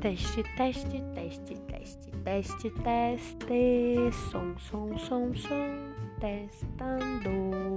Teste, teste, teste, teste, teste, teste. Som, som, som, som. Testando.